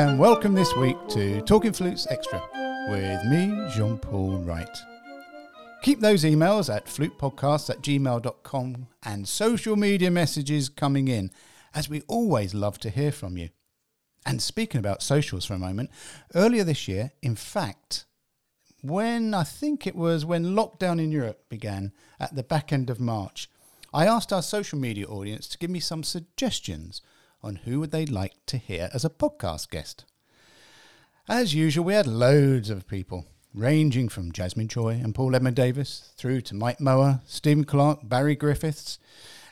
and welcome this week to Talking Flutes Extra with me, Jean Paul Wright. Keep those emails at flutepodcasts at gmail.com and social media messages coming in, as we always love to hear from you. And speaking about socials for a moment, earlier this year, in fact, when I think it was when lockdown in Europe began at the back end of March, I asked our social media audience to give me some suggestions on who would they like to hear as a podcast guest. As usual, we had loads of people, ranging from Jasmine Choi and Paul Edmund-Davies through to Mike Mower, Stephen Clark, Barry Griffiths,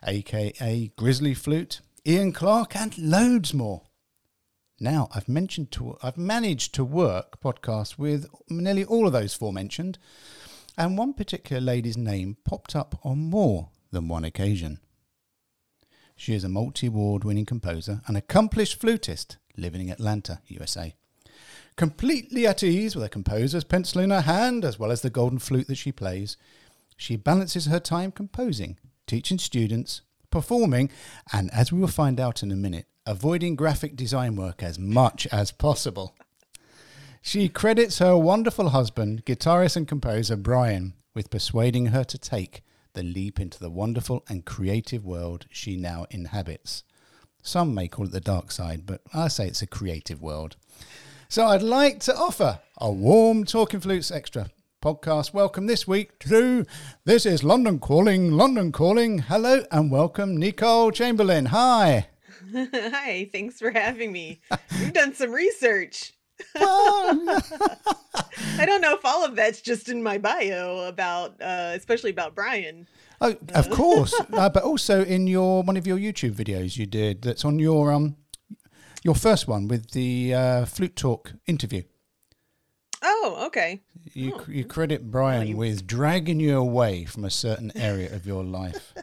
aka Grizzly Flute, Ian Clarke, and loads more. Now, I've mentioned to, I've managed to work podcasts with nearly all of those forementioned, and one particular lady's name popped up on more than one occasion. She is a multi award winning composer and accomplished flutist living in Atlanta, USA. Completely at ease with a composer's pencil in her hand as well as the golden flute that she plays, she balances her time composing, teaching students, performing, and as we will find out in a minute, avoiding graphic design work as much as possible. She credits her wonderful husband, guitarist and composer Brian, with persuading her to take the leap into the wonderful and creative world she now inhabits. Some may call it the dark side, but I say it's a creative world. So I'd like to offer a warm Talking Flutes Extra podcast welcome this week to This is London Calling, London Calling. Hello and welcome, Nicole Chamberlain. Hi. Hi, thanks for having me. You've done some research. I don't know if all of that's just in my bio about, uh, especially about Brian. Oh, of course, uh, but also in your one of your YouTube videos you did that's on your um your first one with the uh, flute talk interview. Oh, okay. You Oh. you credit Brian with dragging you away from a certain area of your life.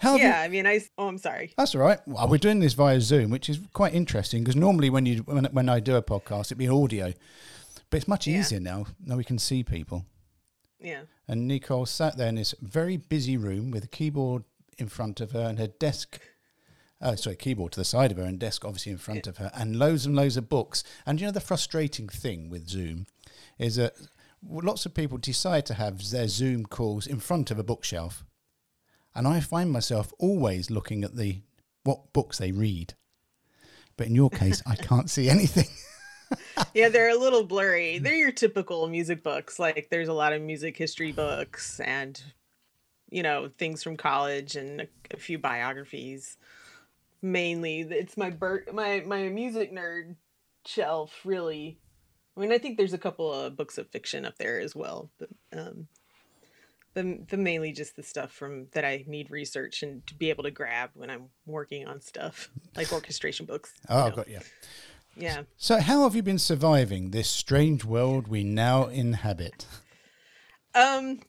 How have you- Yeah, I mean, I. Oh, I'm sorry. That's all right. Well, we're doing this via Zoom, which is quite interesting because normally when you when, when I do a podcast, it'd be audio, but it's much Yeah. easier now. Now we can see people. Yeah. And Nicole sat there in this very busy room with a keyboard in front of her and her desk. Oh, sorry, keyboard to the side of her and desk obviously in front of her, and loads and loads of books. And you know the frustrating thing with Zoom is that lots of people decide to have their Zoom calls in front of a bookshelf, and I find myself always looking at the what books they read. But in your case, I can't see anything. Yeah, they're a little blurry. They're your typical music books. Like, there's a lot of music history books and, you know, things from college and a, a few biographies. Mainly, it's my bur- my my music nerd shelf. Really, I mean, I think there's a couple of books of fiction up there as well, but um, the the mainly just the stuff from that I need research and to be able to grab when I'm working on stuff like orchestration books. you Oh, know. got you. yeah. So, how have you been surviving this strange world we now inhabit? Um,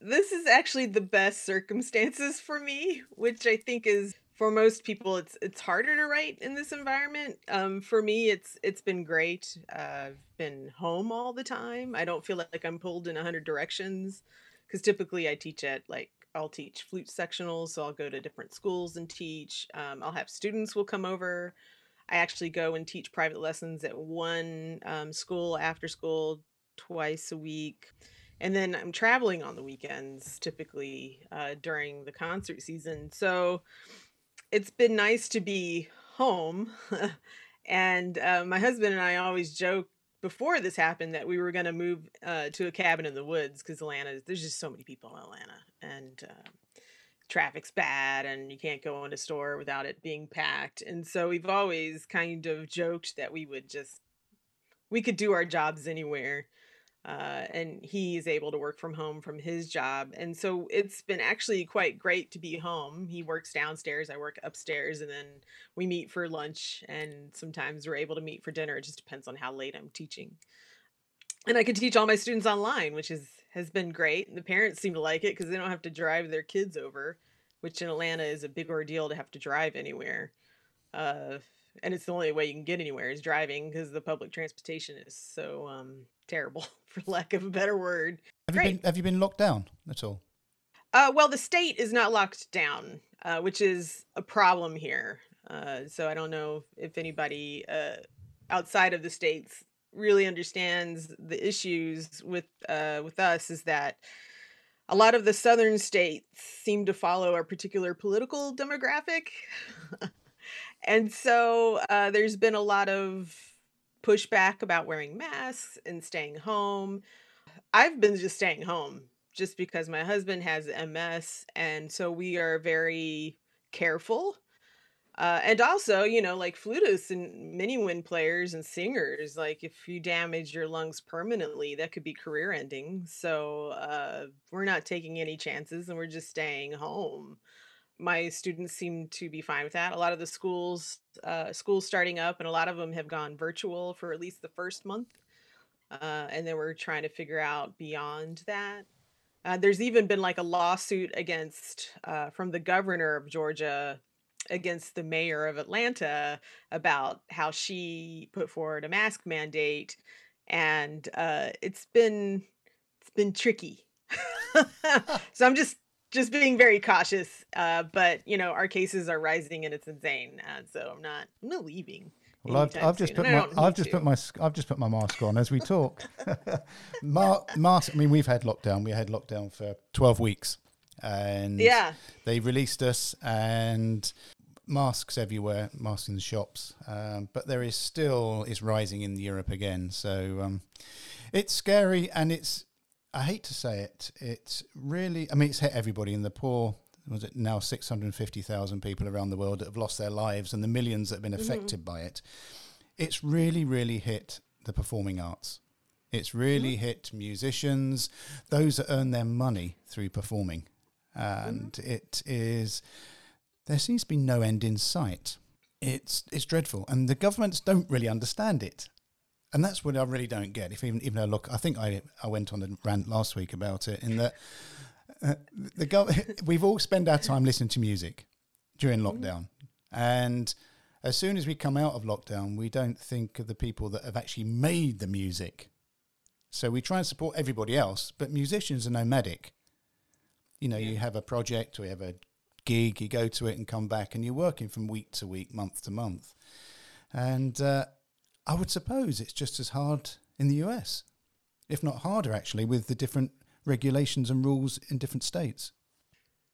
this is actually the best circumstances for me, which I think is for most people it's it's harder to write in this environment. Um, for me, it's it's been great. Uh, I've been home all the time. I don't feel like I'm pulled in a hundred directions because typically I teach at like I'll teach flute sectionals, so I'll go to different schools and teach. Um, I'll have students will come over. I actually go and teach private lessons at one um, school after school twice a week and then I'm traveling on the weekends typically uh, during the concert season. So it's been nice to be home. and uh, my husband and I always joke before this happened that we were going to move uh, to a cabin in the woods because Atlanta, there's just so many people in Atlanta and uh, traffic's bad and you can't go in a store without it being packed. And so we've always kind of joked that we would just, we could do our jobs anywhere uh, and he's able to work from home from his job. And so it's been actually quite great to be home. He works downstairs, I work upstairs, and then we meet for lunch. And sometimes we're able to meet for dinner. It just depends on how late I'm teaching. And I can teach all my students online, which is has been great. And the parents seem to like it because they don't have to drive their kids over, which in Atlanta is a big ordeal to have to drive anywhere. Uh, and it's the only way you can get anywhere is driving because the public transportation is so um, terrible, for lack of a better word. Have Great. you been Have you been locked down at all? Uh, well, the state is not locked down, uh, which is a problem here. Uh, so I don't know if anybody uh, outside of the states really understands the issues with uh, with us. Is that a lot of the southern states seem to follow a particular political demographic. and so uh, there's been a lot of pushback about wearing masks and staying home. I've been just staying home just because my husband has MS. And so we are very careful. Uh, and also, you know, like flutists and mini wind players and singers, like if you damage your lungs permanently, that could be career ending. So uh, we're not taking any chances and we're just staying home my students seem to be fine with that. A lot of the schools, uh, schools starting up, and a lot of them have gone virtual for at least the first month, uh, and then we're trying to figure out beyond that. Uh, there's even been like a lawsuit against uh, from the governor of Georgia against the mayor of Atlanta about how she put forward a mask mandate, and uh, it's been it's been tricky. so I'm just just being very cautious. Uh, but you know, our cases are rising and it's insane. Uh, so I'm not, I'm not leaving. Well, I've, I've just put my I've just to. put my I've just put my mask on as we talk. Ma- mask. I mean, we've had lockdown. We had lockdown for twelve weeks, and yeah, they released us and masks everywhere, masks in the shops. Um, but there is still is rising in Europe again. So um, it's scary and it's I hate to say it, it's really, I mean, it's hit everybody in the poor. Was it now 650,000 people around the world that have lost their lives and the millions that have been mm-hmm. affected by it? It's really, really hit the performing arts. It's really mm-hmm. hit musicians, those that earn their money through performing. And mm-hmm. it is, there seems to be no end in sight. It's, it's dreadful. And the governments don't really understand it and that's what I really don't get. If even even though look, I think I I went on a rant last week about it in that uh, the gov- we've all spent our time listening to music during mm-hmm. lockdown, and as soon as we come out of lockdown, we don't think of the people that have actually made the music. So we try and support everybody else, but musicians are nomadic. You know, yeah. you have a project or you have a gig, you go to it and come back, and you're working from week to week, month to month. And uh, I would suppose it's just as hard in the US, if not harder, actually, with the different regulations and rules in different states.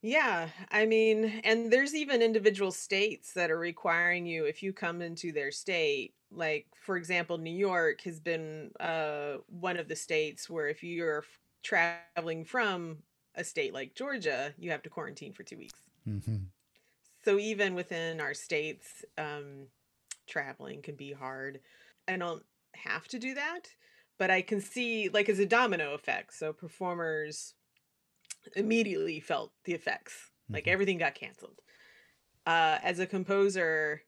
Yeah, I mean, and there's even individual states that are requiring you if you come into their state. Like, for example, New York has been uh, one of the states where if you're traveling from a state like Georgia, you have to quarantine for two weeks. Mm-hmm. So even within our states, um, traveling can be hard. I don't have to do that, but I can see like as a domino effect. So performers immediately felt the effects. Mm-hmm. Like everything got canceled. Uh, as a composer,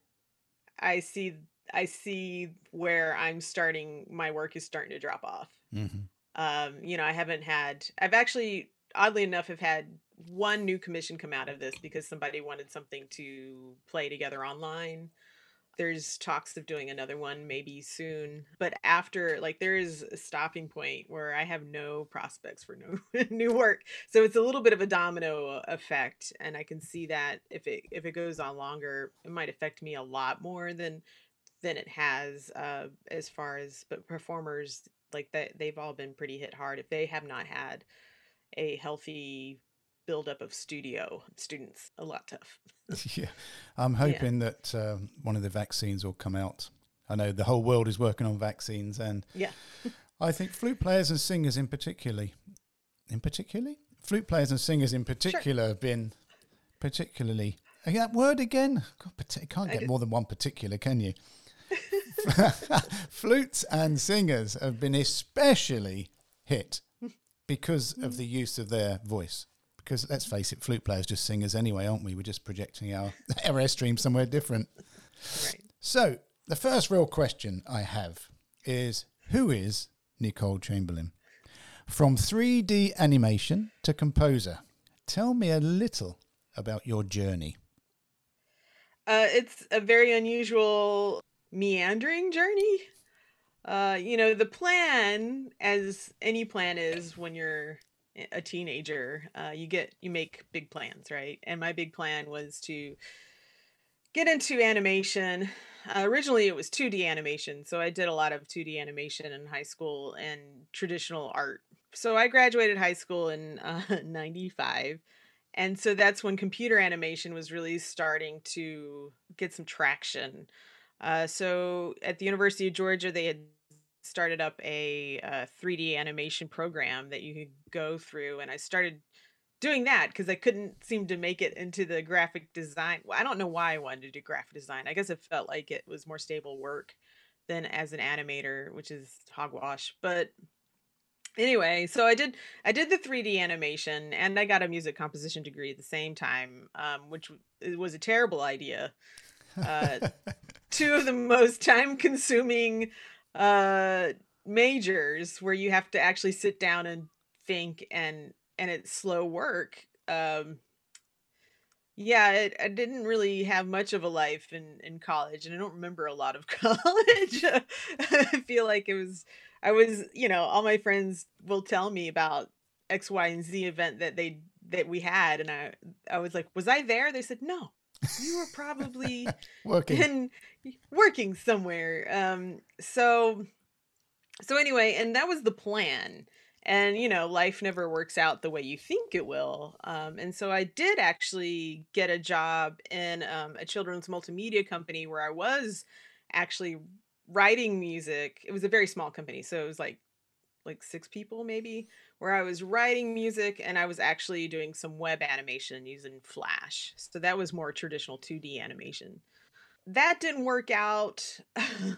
I see I see where I'm starting. My work is starting to drop off. Mm-hmm. Um, you know, I haven't had. I've actually, oddly enough, have had one new commission come out of this because somebody wanted something to play together online there's talks of doing another one maybe soon but after like there is a stopping point where i have no prospects for no new work. So it's a little bit of a domino effect and i can see that if it if it goes on longer it might affect me a lot more than than it has uh as far as but performers like that they've all been pretty hit hard. If they have not had a healthy buildup of studio students a lot tough. yeah, I'm hoping yeah. that um, one of the vaccines will come out. I know the whole world is working on vaccines, and yeah, I think flute players and singers in particularly, in particularly, flute players and singers in particular sure. have been particularly. That word again? God, can't get more than one particular, can you? Flutes and singers have been especially hit because of the use of their voice. Because let's face it, flute players just singers anyway, aren't we? We're just projecting our, our airstream somewhere different. Right. So, the first real question I have is Who is Nicole Chamberlain? From 3D animation to composer, tell me a little about your journey. Uh, it's a very unusual meandering journey. Uh, you know, the plan, as any plan is when you're a teenager, uh, you get you make big plans, right? And my big plan was to get into animation. Uh, originally, it was 2D animation, so I did a lot of 2D animation in high school and traditional art. So I graduated high school in '95 and so that's when computer animation was really starting to get some traction. Uh, so at the University of Georgia, they had started up a, a 3D animation program that you could go through, and I started doing that because I couldn't seem to make it into the graphic design. Well, I don't know why I wanted to do graphic design. I guess it felt like it was more stable work than as an animator, which is hogwash. But anyway so i did i did the 3d animation and i got a music composition degree at the same time um, which was a terrible idea uh, two of the most time consuming uh, majors where you have to actually sit down and think and and it's slow work um, yeah it, i didn't really have much of a life in in college and i don't remember a lot of college i feel like it was I was, you know, all my friends will tell me about X, Y, and Z event that they that we had, and I I was like, was I there? They said no. You were probably working in, working somewhere. Um, so so anyway, and that was the plan. And you know, life never works out the way you think it will. Um, and so I did actually get a job in um, a children's multimedia company where I was actually writing music. It was a very small company, so it was like like six people maybe, where I was writing music and I was actually doing some web animation using Flash. So that was more traditional 2D animation. That didn't work out.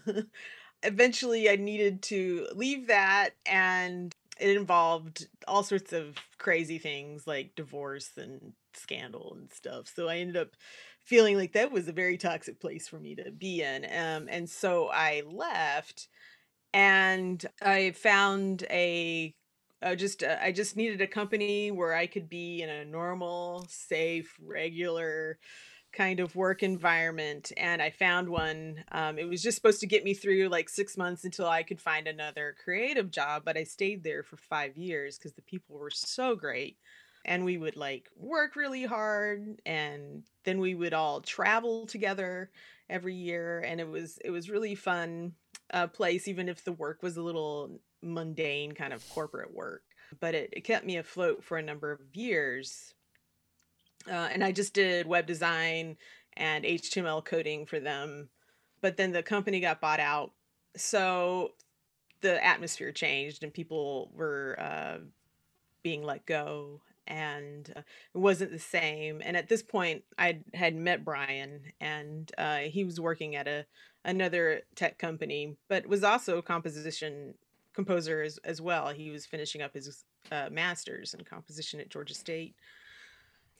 Eventually, I needed to leave that, and it involved all sorts of crazy things like divorce and scandal and stuff. So I ended up feeling like that was a very toxic place for me to be in. Um, and so I left and I found a uh, just uh, I just needed a company where I could be in a normal, safe, regular kind of work environment and I found one. Um, it was just supposed to get me through like six months until I could find another creative job, but I stayed there for five years because the people were so great and we would like work really hard and then we would all travel together every year and it was it was really fun uh, place even if the work was a little mundane kind of corporate work but it, it kept me afloat for a number of years uh, and i just did web design and html coding for them but then the company got bought out so the atmosphere changed and people were uh, being let go and uh, it wasn't the same. And at this point, I had met Brian, and uh, he was working at a another tech company, but was also a composition composer as, as well. He was finishing up his uh, master's in composition at Georgia State.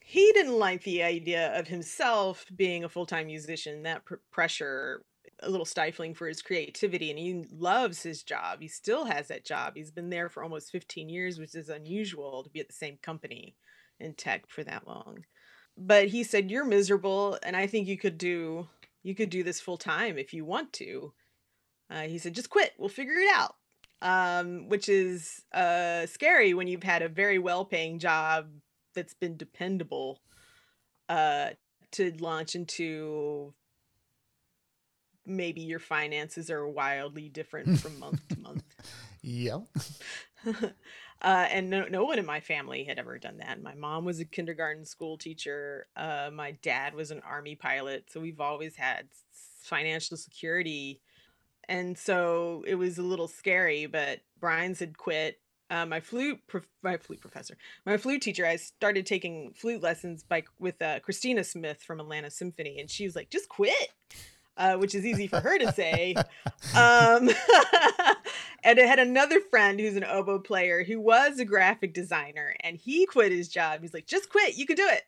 He didn't like the idea of himself being a full time musician. That pr- pressure a little stifling for his creativity and he loves his job. He still has that job. He's been there for almost 15 years, which is unusual to be at the same company in tech for that long. But he said you're miserable and I think you could do you could do this full time if you want to. Uh, he said just quit. We'll figure it out. Um, which is uh, scary when you've had a very well paying job that's been dependable uh, to launch into maybe your finances are wildly different from month to month. Yeah. uh, and no, no one in my family had ever done that. My mom was a kindergarten school teacher. Uh, my dad was an army pilot. So we've always had financial security. And so it was a little scary, but Brian's had quit. Uh, my flute, prof- my flute professor, my flute teacher. I started taking flute lessons by with uh, Christina Smith from Atlanta Symphony, and she was like, "Just quit." uh, which is easy for her to say. Um, And I had another friend who's an oboe player who was a graphic designer and he quit his job. He's like, just quit, you can do it.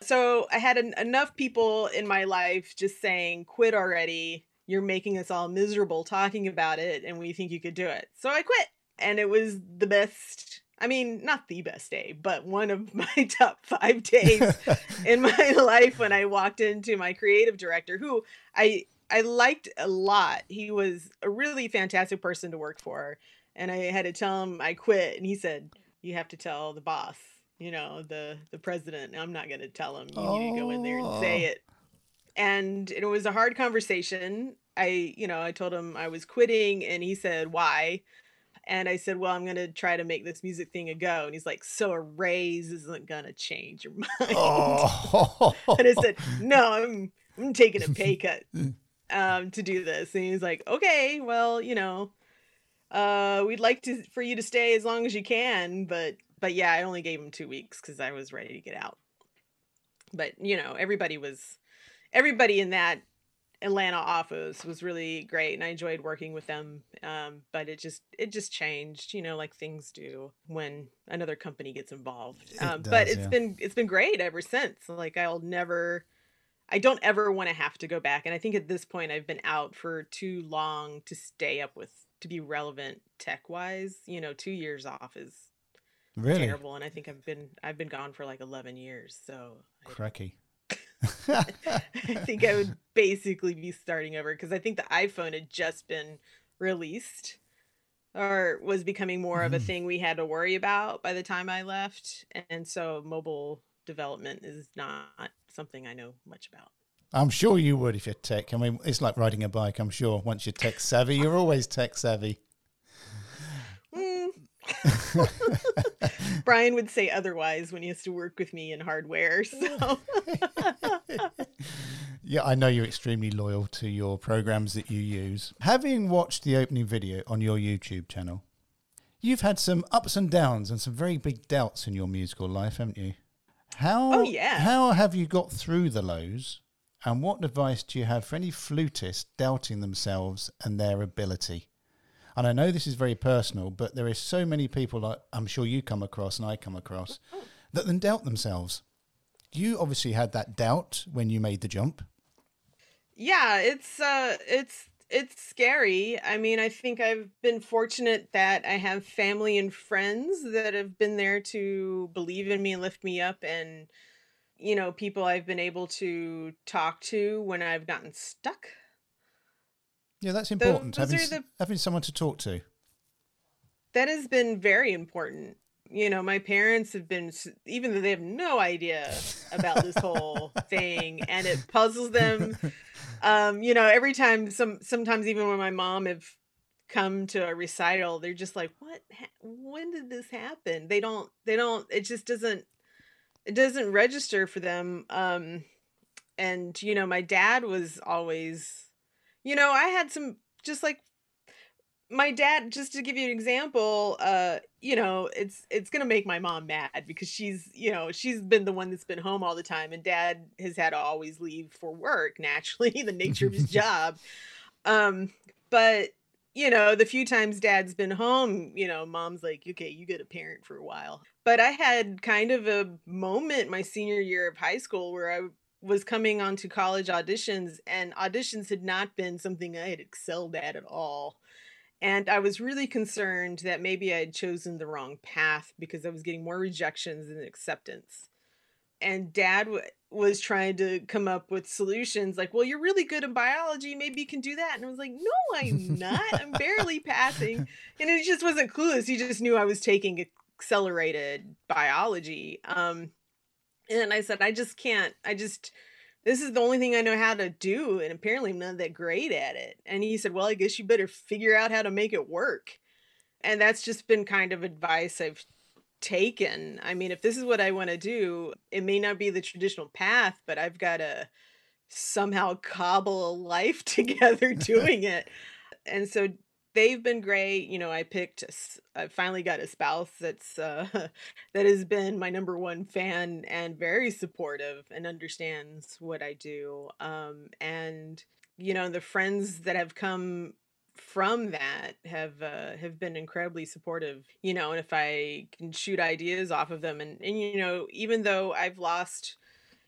So I had enough people in my life just saying, quit already. You're making us all miserable talking about it and we think you could do it. So I quit. And it was the best I mean, not the best day, but one of my top five days in my life when I walked into my creative director, who I I liked a lot. He was a really fantastic person to work for, and I had to tell him I quit, and he said, "You have to tell the boss, you know, the the president. I'm not going to tell him. You oh. need to go in there and say oh. it." And it was a hard conversation. I, you know, I told him I was quitting, and he said, "Why?" And I said, Well, I'm going to try to make this music thing a go. And he's like, So a raise isn't going to change your mind. Oh. and I said, No, I'm, I'm taking a pay cut um, to do this. And he's like, Okay, well, you know, uh, we'd like to for you to stay as long as you can. But, but yeah, I only gave him two weeks because I was ready to get out. But, you know, everybody was, everybody in that Atlanta office was really great and I enjoyed working with them. Um, but it just it just changed, you know, like things do when another company gets involved. Um, it does, but it's yeah. been it's been great ever since. Like I'll never I don't ever want to have to go back. And I think at this point I've been out for too long to stay up with to be relevant tech wise. You know, two years off is really terrible. And I think I've been I've been gone for like eleven years. So cracky. I think I would basically be starting over because I think the iPhone had just been released or was becoming more mm. of a mm-hmm. thing we had to worry about by the time I left. And so mobile development is not something I know much about. I'm sure you would if you're tech. I mean, it's like riding a bike. I'm sure once you're tech savvy, you're always tech savvy. Brian would say otherwise when he has to work with me in hardware. So Yeah, I know you're extremely loyal to your programs that you use. Having watched the opening video on your YouTube channel, you've had some ups and downs and some very big doubts in your musical life, haven't you? How oh, yeah. how have you got through the lows? And what advice do you have for any flutists doubting themselves and their ability? And I know this is very personal, but there is so many people that I'm sure you come across and I come across that then doubt themselves. You obviously had that doubt when you made the jump. Yeah, it's uh it's it's scary. I mean, I think I've been fortunate that I have family and friends that have been there to believe in me and lift me up and you know, people I've been able to talk to when I've gotten stuck yeah, that's important. Having, the, having someone to talk to. That has been very important. You know, my parents have been, even though they have no idea about this whole thing, and it puzzles them. Um, you know, every time, some sometimes even when my mom have come to a recital, they're just like, "What? When did this happen?" They don't. They don't. It just doesn't. It doesn't register for them. Um, and you know, my dad was always you know, I had some just like my dad just to give you an example uh you know it's it's gonna make my mom mad because she's you know she's been the one that's been home all the time and dad has had to always leave for work naturally the nature of his job. Um but you know the few times dad's been home you know mom's like okay you get a parent for a while. But i had kind of a moment my senior year of high school where i was coming onto college auditions and auditions had not been something I had excelled at at all. And I was really concerned that maybe I had chosen the wrong path because I was getting more rejections than acceptance. And dad w- was trying to come up with solutions like, well, you're really good in biology. Maybe you can do that. And I was like, no, I'm not. I'm barely passing. And it just wasn't clueless. He just knew I was taking accelerated biology. Um, and I said, I just can't. I just this is the only thing I know how to do, and apparently I'm not that great at it. And he said, Well, I guess you better figure out how to make it work. And that's just been kind of advice I've taken. I mean, if this is what I want to do, it may not be the traditional path, but I've got to somehow cobble a life together doing it. and so they've been great. You know, I picked, I finally got a spouse that's, uh, that has been my number one fan and very supportive and understands what I do. Um, and, you know, the friends that have come from that have uh, have been incredibly supportive you know and if i can shoot ideas off of them and and you know even though i've lost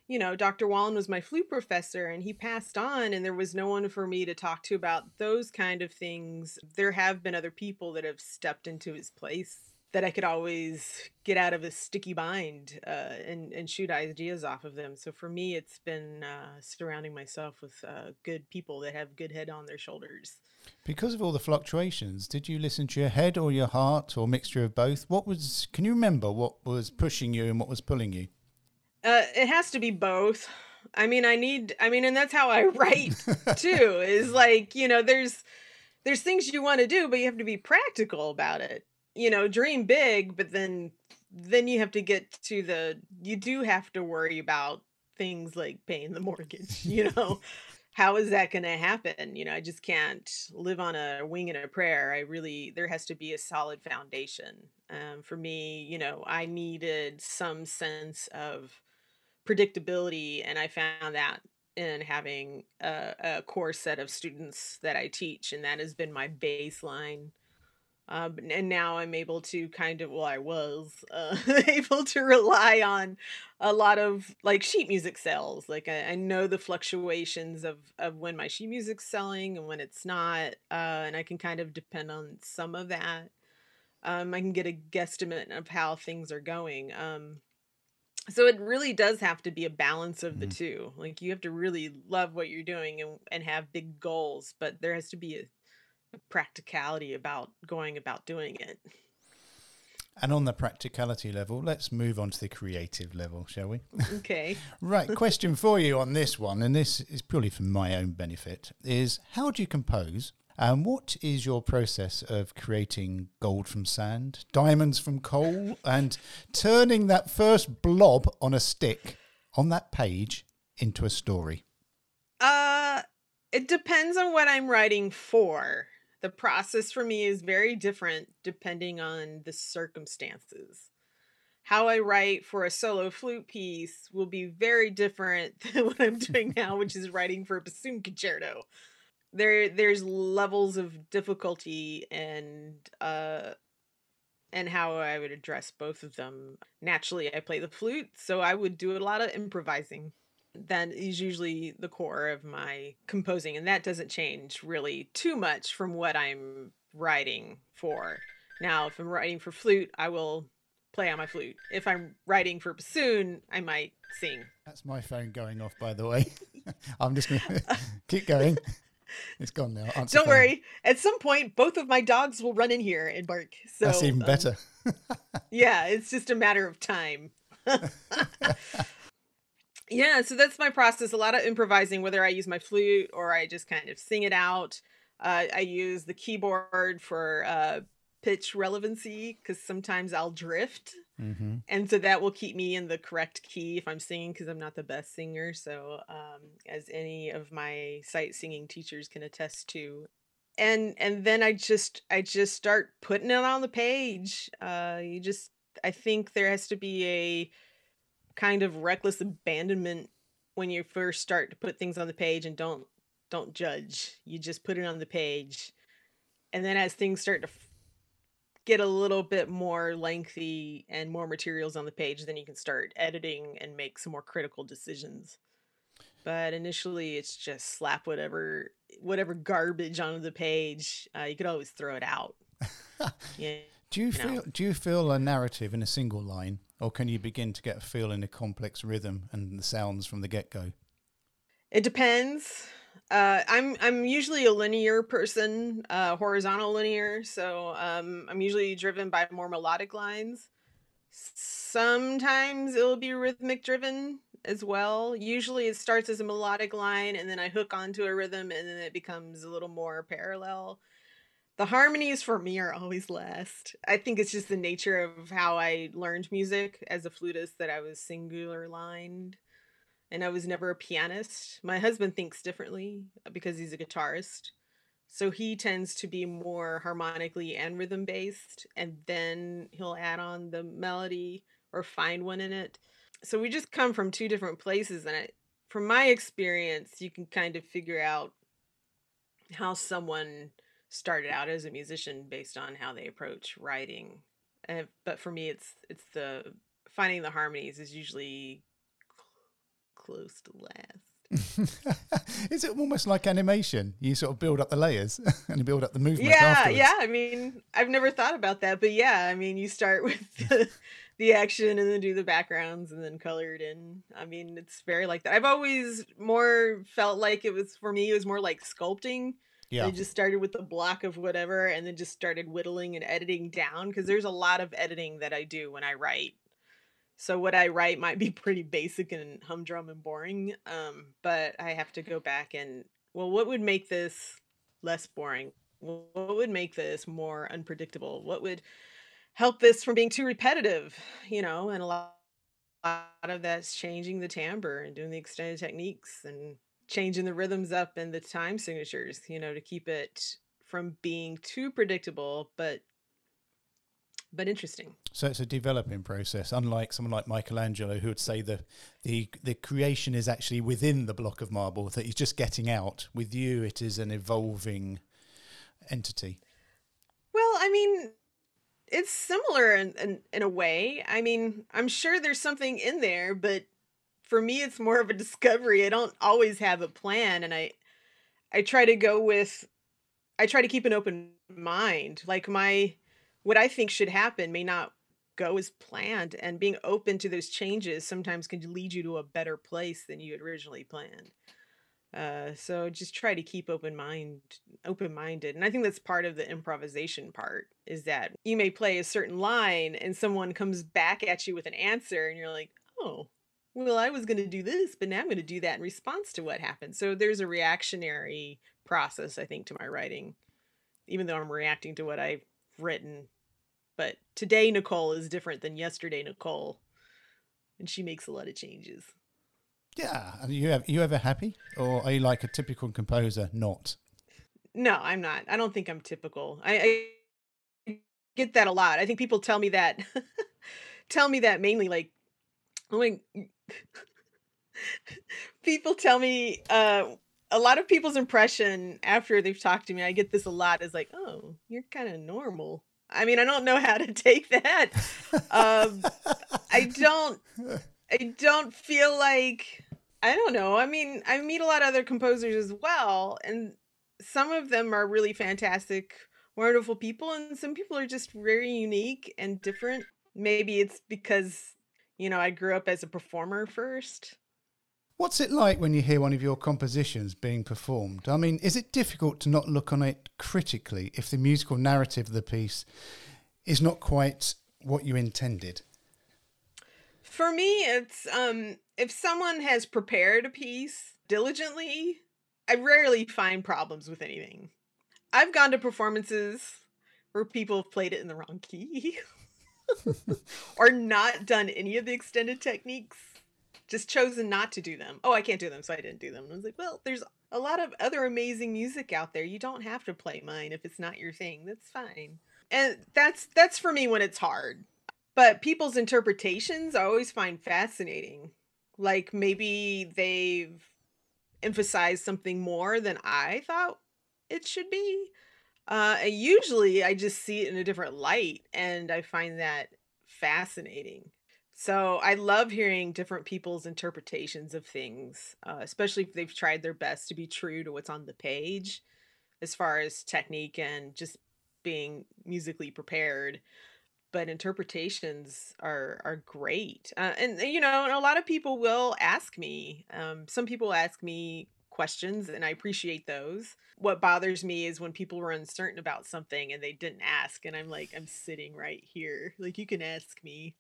you know dr wallen was my flute professor and he passed on and there was no one for me to talk to about those kind of things there have been other people that have stepped into his place that I could always get out of a sticky bind uh, and and shoot ideas off of them. So for me, it's been uh, surrounding myself with uh, good people that have good head on their shoulders. Because of all the fluctuations, did you listen to your head or your heart or mixture of both? What was? Can you remember what was pushing you and what was pulling you? Uh, it has to be both. I mean, I need. I mean, and that's how I write too. is like you know, there's there's things you want to do, but you have to be practical about it you know dream big but then then you have to get to the you do have to worry about things like paying the mortgage you know how is that going to happen you know i just can't live on a wing and a prayer i really there has to be a solid foundation um, for me you know i needed some sense of predictability and i found that in having a, a core set of students that i teach and that has been my baseline um, and now I'm able to kind of, well, I was uh, able to rely on a lot of like sheet music sales. Like I, I, know the fluctuations of of when my sheet music's selling and when it's not, uh, and I can kind of depend on some of that. Um, I can get a guesstimate of how things are going. Um, so it really does have to be a balance of the mm-hmm. two. Like you have to really love what you're doing and and have big goals, but there has to be a practicality about going about doing it. And on the practicality level, let's move on to the creative level, shall we? Okay. right. Question for you on this one, and this is purely for my own benefit, is how do you compose? And what is your process of creating gold from sand, diamonds from coal, and turning that first blob on a stick on that page into a story? Uh, it depends on what I'm writing for the process for me is very different depending on the circumstances. How I write for a solo flute piece will be very different than what I'm doing now, which is writing for a bassoon concerto. There, there's levels of difficulty and uh, and how I would address both of them. Naturally, I play the flute, so I would do a lot of improvising. That is usually the core of my composing and that doesn't change really too much from what i'm writing for. Now if i'm writing for flute i will play on my flute. If i'm writing for bassoon i might sing. That's my phone going off by the way. I'm just gonna keep going it's gone now Answer don't phone. worry at some point both of my dogs will run in here and bark so that's even um, better yeah it's just a matter of time yeah, so that's my process. A lot of improvising, whether I use my flute or I just kind of sing it out. Uh, I use the keyboard for uh, pitch relevancy because sometimes I'll drift. Mm-hmm. And so that will keep me in the correct key if I'm singing because I'm not the best singer. So, um, as any of my sight singing teachers can attest to, and and then I just I just start putting it on the page. Uh, you just I think there has to be a kind of reckless abandonment when you first start to put things on the page and don't don't judge. You just put it on the page. And then as things start to get a little bit more lengthy and more materials on the page, then you can start editing and make some more critical decisions. But initially, it's just slap whatever whatever garbage onto the page. Uh, you could always throw it out. yeah. Do you, you feel? Know. Do you feel a narrative in a single line or can you begin to get a feel in a complex rhythm and the sounds from the get go? It depends. Uh, I'm I'm usually a linear person, uh, horizontal linear. So um, I'm usually driven by more melodic lines. Sometimes it'll be rhythmic driven as well. Usually it starts as a melodic line and then I hook onto a rhythm and then it becomes a little more parallel the harmonies for me are always last. I think it's just the nature of how I learned music as a flutist that I was singular lined and I was never a pianist. My husband thinks differently because he's a guitarist. So he tends to be more harmonically and rhythm based and then he'll add on the melody or find one in it. So we just come from two different places and I, from my experience you can kind of figure out how someone started out as a musician based on how they approach writing. Uh, but for me, it's it's the finding the harmonies is usually close to last. is it almost like animation? You sort of build up the layers and you build up the movement. Yeah, afterwards. yeah. I mean, I've never thought about that, but yeah, I mean, you start with the, the action and then do the backgrounds and then colored in. I mean, it's very like that. I've always more felt like it was for me. It was more like sculpting. Yeah. I just started with the block of whatever and then just started whittling and editing down because there's a lot of editing that I do when I write. So what I write might be pretty basic and humdrum and boring, um, but I have to go back and well, what would make this less boring? What would make this more unpredictable? What would help this from being too repetitive? You know, and a lot, a lot of that's changing the timbre and doing the extended techniques and changing the rhythms up and the time signatures, you know, to keep it from being too predictable, but but interesting. So it's a developing process, unlike someone like Michelangelo, who would say the the the creation is actually within the block of marble that he's just getting out. With you, it is an evolving entity. Well, I mean, it's similar in, in in a way. I mean, I'm sure there's something in there, but for me, it's more of a discovery. I don't always have a plan, and I I try to go with I try to keep an open mind. Like my what I think should happen may not go as planned, and being open to those changes sometimes can lead you to a better place than you had originally planned. Uh, so just try to keep open mind open minded and i think that's part of the improvisation part is that you may play a certain line and someone comes back at you with an answer and you're like oh well i was going to do this but now i'm going to do that in response to what happened so there's a reactionary process i think to my writing even though i'm reacting to what i've written but today nicole is different than yesterday nicole and she makes a lot of changes Yeah. Are you ever, you ever happy, or are you like a typical composer? Not. No, I'm not. I don't think I'm typical. I, I get that a lot. I think people tell me that tell me that mainly like when people tell me uh a lot of people's impression after they've talked to me, I get this a lot is like, "Oh, you're kind of normal." I mean, I don't know how to take that. um I don't I don't feel like I don't know. I mean, I meet a lot of other composers as well, and some of them are really fantastic, wonderful people, and some people are just very unique and different. Maybe it's because, you know, I grew up as a performer first. What's it like when you hear one of your compositions being performed? I mean, is it difficult to not look on it critically if the musical narrative of the piece is not quite what you intended? For me, it's um if someone has prepared a piece diligently, I rarely find problems with anything. I've gone to performances where people have played it in the wrong key or not done any of the extended techniques, just chosen not to do them. Oh, I can't do them, so I didn't do them. And I was like, well, there's a lot of other amazing music out there. You don't have to play mine if it's not your thing. That's fine. And that's that's for me when it's hard. But people's interpretations I always find fascinating. Like maybe they've emphasized something more than I thought it should be. Uh, and usually I just see it in a different light and I find that fascinating. So I love hearing different people's interpretations of things, uh, especially if they've tried their best to be true to what's on the page as far as technique and just being musically prepared. But interpretations are are great uh, and you know and a lot of people will ask me um, some people ask me questions and i appreciate those. What bothers me is when people are uncertain about something and they didn't ask and i'm like i'm sitting right here. Like you can ask me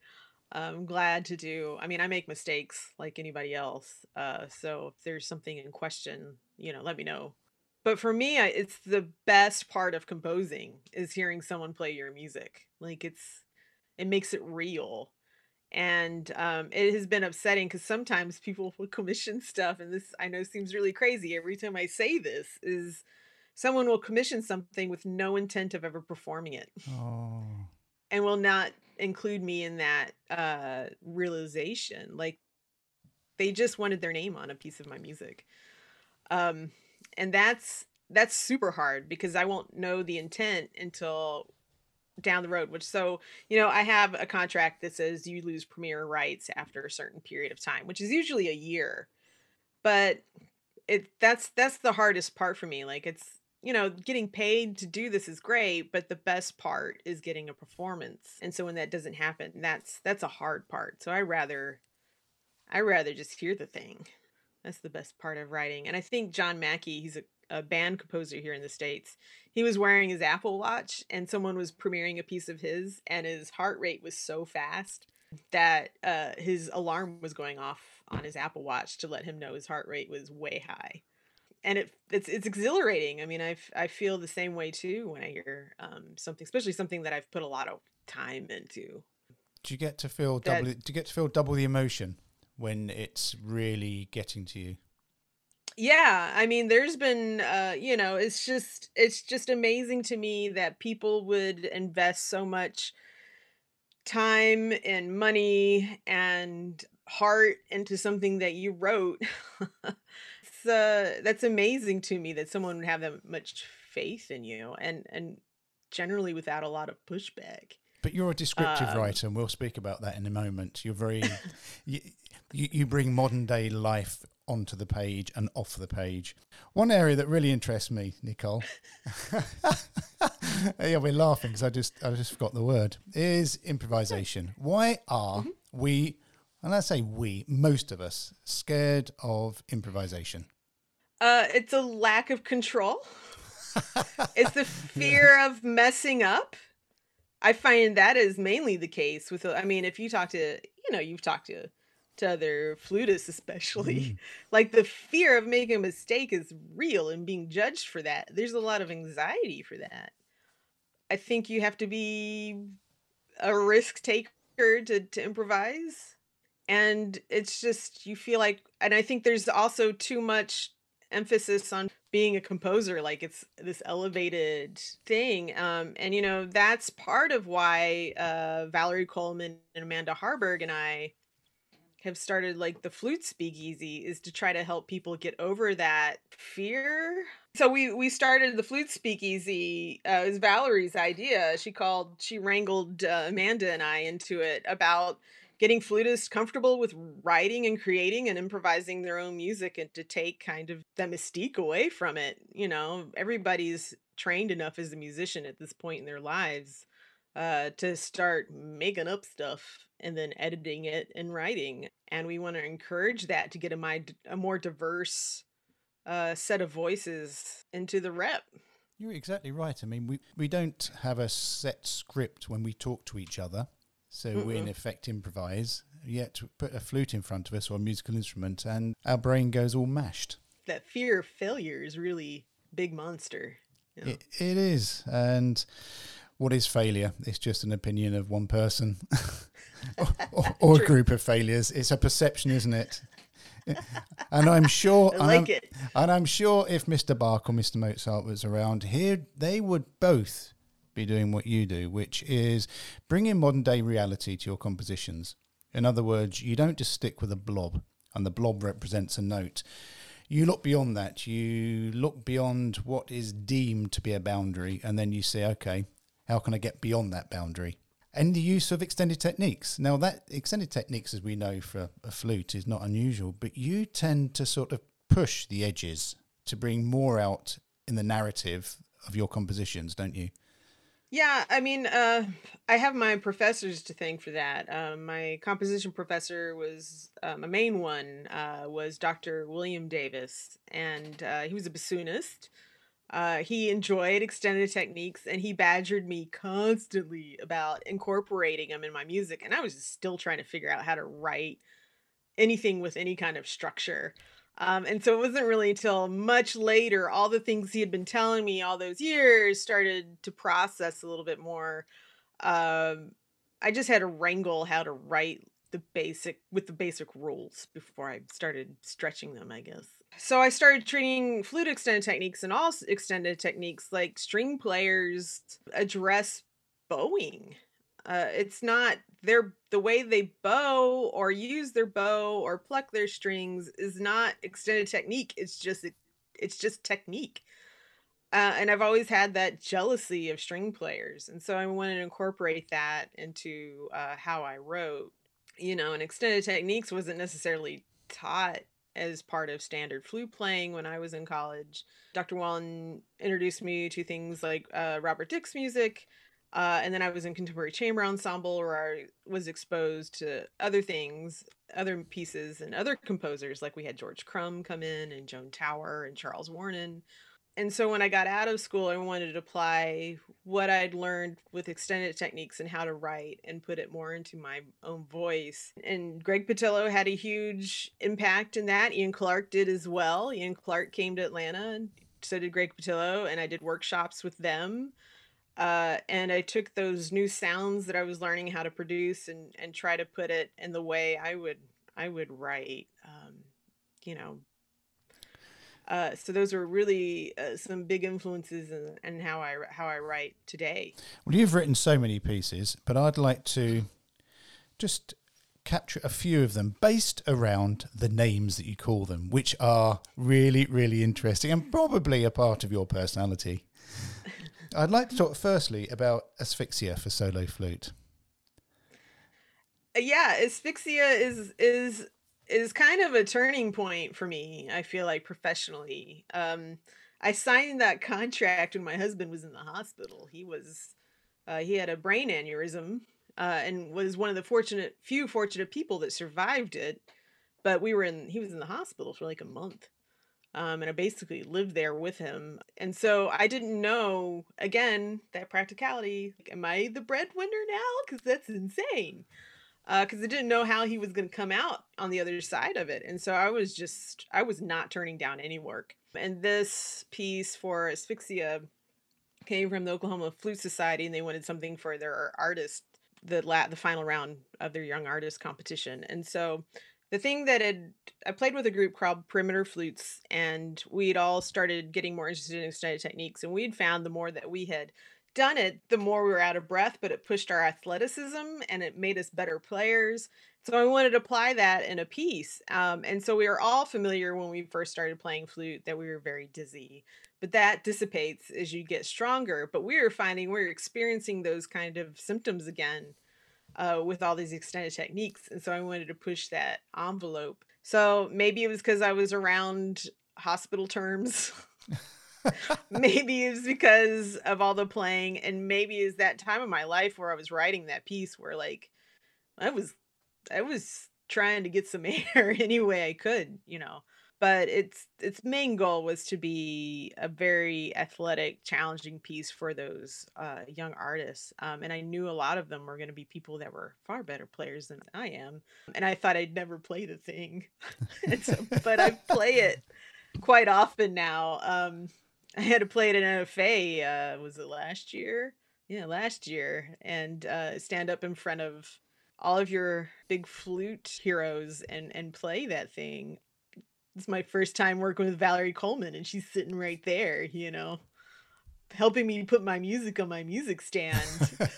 i'm glad to do i mean i make mistakes like anybody else uh, so if there's something in question you know let me know. But for me it's the best part of composing is hearing someone play your music. Like it's it makes it real. And um, it has been upsetting because sometimes people will commission stuff and this i know seems really crazy. Every time i say this is someone will commission something with no intent of ever performing it. Oh. and will not include me in that uh, realization like they just wanted their name on a piece of my music. Um, and that's that's super hard because I won't know the intent until down the road which so you know i have a contract that says you lose premiere rights after a certain period of time which is usually a year. But it that's that's the hardest part for me like it's you know getting paid to do this is great but the best part is getting a performance. And so when that doesn't happen that's that's a hard part. So i rather i rather just hear the thing. That's the best part of writing. And i think john mackey he's a a band composer here in the states he was wearing his apple watch and someone was premiering a piece of his and his heart rate was so fast that uh, his alarm was going off on his apple watch to let him know his heart rate was way high and it it's it's exhilarating i mean i i feel the same way too when i hear um, something especially something that i've put a lot of time into. Do you get to feel double that, do you get to feel double the emotion when it's really getting to you? Yeah i mean there's been uh you know it's just it's just amazing to me that people would invest so much time and money and heart into something that you wrote it's uh that's amazing to me that someone would have that much faith in you and and generally without a lot of pushback but you're a descriptive um, writer and we'll speak about that in a moment you're very you, you bring modern day life onto the page and off the page. One area that really interests me, Nicole, yeah, we're laughing because I just I just forgot the word is improvisation. Why are mm-hmm. we, and I say we, most of us, scared of improvisation? Uh, it's a lack of control. it's the fear yeah. of messing up. I find that is mainly the case with. I mean, if you talk to, you know, you've talked to to other flutists especially mm. like the fear of making a mistake is real and being judged for that there's a lot of anxiety for that i think you have to be a risk taker to, to improvise and it's just you feel like and i think there's also too much emphasis on being a composer like it's this elevated thing um and you know that's part of why uh valerie coleman and amanda harberg and i have started like the flute speakeasy is to try to help people get over that fear. So we we started the flute speakeasy. Uh, it was Valerie's idea. She called, she wrangled uh, Amanda and I into it about getting flutists comfortable with writing and creating and improvising their own music and to take kind of the mystique away from it. You know, everybody's trained enough as a musician at this point in their lives uh, to start making up stuff and then editing it and writing. And we want to encourage that to get a, my, a more diverse uh, set of voices into the rep. You're exactly right. I mean, we, we don't have a set script when we talk to each other. So Mm-mm. we, in effect, improvise, yet put a flute in front of us or a musical instrument, and our brain goes all mashed. That fear of failure is really big monster. You know? it, it is. And what is failure? It's just an opinion of one person or, or, or a group of failures. It's a perception, isn't it? and I'm sure, I like and, it. and I'm sure if Mr. Bach or Mr. Mozart was around here, they would both be doing what you do, which is bringing modern day reality to your compositions. In other words, you don't just stick with a blob, and the blob represents a note. You look beyond that. You look beyond what is deemed to be a boundary, and then you say, okay, how can I get beyond that boundary? And the use of extended techniques. Now, that extended techniques, as we know for a flute, is not unusual, but you tend to sort of push the edges to bring more out in the narrative of your compositions, don't you? Yeah, I mean, uh, I have my professors to thank for that. Um, my composition professor was um, a main one uh, was Dr. William Davis, and uh, he was a bassoonist. Uh, he enjoyed extended techniques and he badgered me constantly about incorporating them in my music. And I was still trying to figure out how to write anything with any kind of structure. Um, and so it wasn't really until much later, all the things he had been telling me all those years started to process a little bit more. Um, I just had to wrangle how to write the basic with the basic rules before I started stretching them, I guess. So I started treating flute extended techniques and all extended techniques like string players address bowing. Uh, it's not their the way they bow or use their bow or pluck their strings is not extended technique. It's just it's just technique. Uh, and I've always had that jealousy of string players. And so I wanted to incorporate that into uh, how I wrote. You know, and extended techniques wasn't necessarily taught as part of standard flute playing when I was in college. Dr. Wallen introduced me to things like uh, Robert Dick's music. Uh, and then I was in contemporary chamber ensemble where I was exposed to other things, other pieces, and other composers. Like we had George Crumb come in, and Joan Tower, and Charles Wuorinen and so when I got out of school, I wanted to apply what I'd learned with extended techniques and how to write and put it more into my own voice. And Greg Pattillo had a huge impact in that. Ian Clarke did as well. Ian Clarke came to Atlanta, and so did Greg Pattillo, and I did workshops with them. Uh, and I took those new sounds that I was learning how to produce and and try to put it in the way I would I would write. Um, you know, uh, so those are really uh, some big influences in, in, how I how I write today. Well, you've written so many pieces, but I'd like to just capture a few of them based around the names that you call them, which are really really interesting and probably a part of your personality. I'd like to talk firstly about asphyxia for solo flute. Uh, yeah, asphyxia is is is kind of a turning point for me. I feel like professionally. Um, I signed that contract when my husband was in the hospital. He was uh, he had a brain aneurysm uh, and was one of the fortunate few fortunate people that survived it. But we were in he was in the hospital for like a month. Um, and I basically lived there with him. And so I didn't know, again, that practicality. Like, am I the breadwinner now? Because that's insane because uh, I didn't know how he was going to come out on the other side of it. And so I was just, I was not turning down any work. And this piece for Asphyxia came from the Oklahoma Flute Society, and they wanted something for their artist, the la- the final round of their young artist competition. And so the thing that had, I played with a group called Perimeter Flutes, and we'd all started getting more interested in extended techniques, and we'd found the more that we had done it, the more we were out of breath, but it pushed our athleticism and it made us better players. So I wanted to apply that in a piece. Um, and so we were all familiar when we first started playing flute that we were very dizzy, but that dissipates as you get stronger. But we were finding we are experiencing those kind of symptoms again uh, with all these extended techniques. And so I wanted to push that envelope. So maybe it was because I was around hospital terms. maybe it's because of all the playing, and maybe is that time of my life where I was writing that piece where like I was I was trying to get some air any way I could, you know. But its its main goal was to be a very athletic, challenging piece for those uh, young artists, um, and I knew a lot of them were going to be people that were far better players than I am, and I thought I'd never play the thing, but I play it quite often now. Um, I had to play it in NFA. Uh, was it last year? Yeah, last year, and uh, stand up in front of all of your big flute heroes and and play that thing. It's my first time working with Valerie Coleman, and she's sitting right there, you know, helping me put my music on my music stand.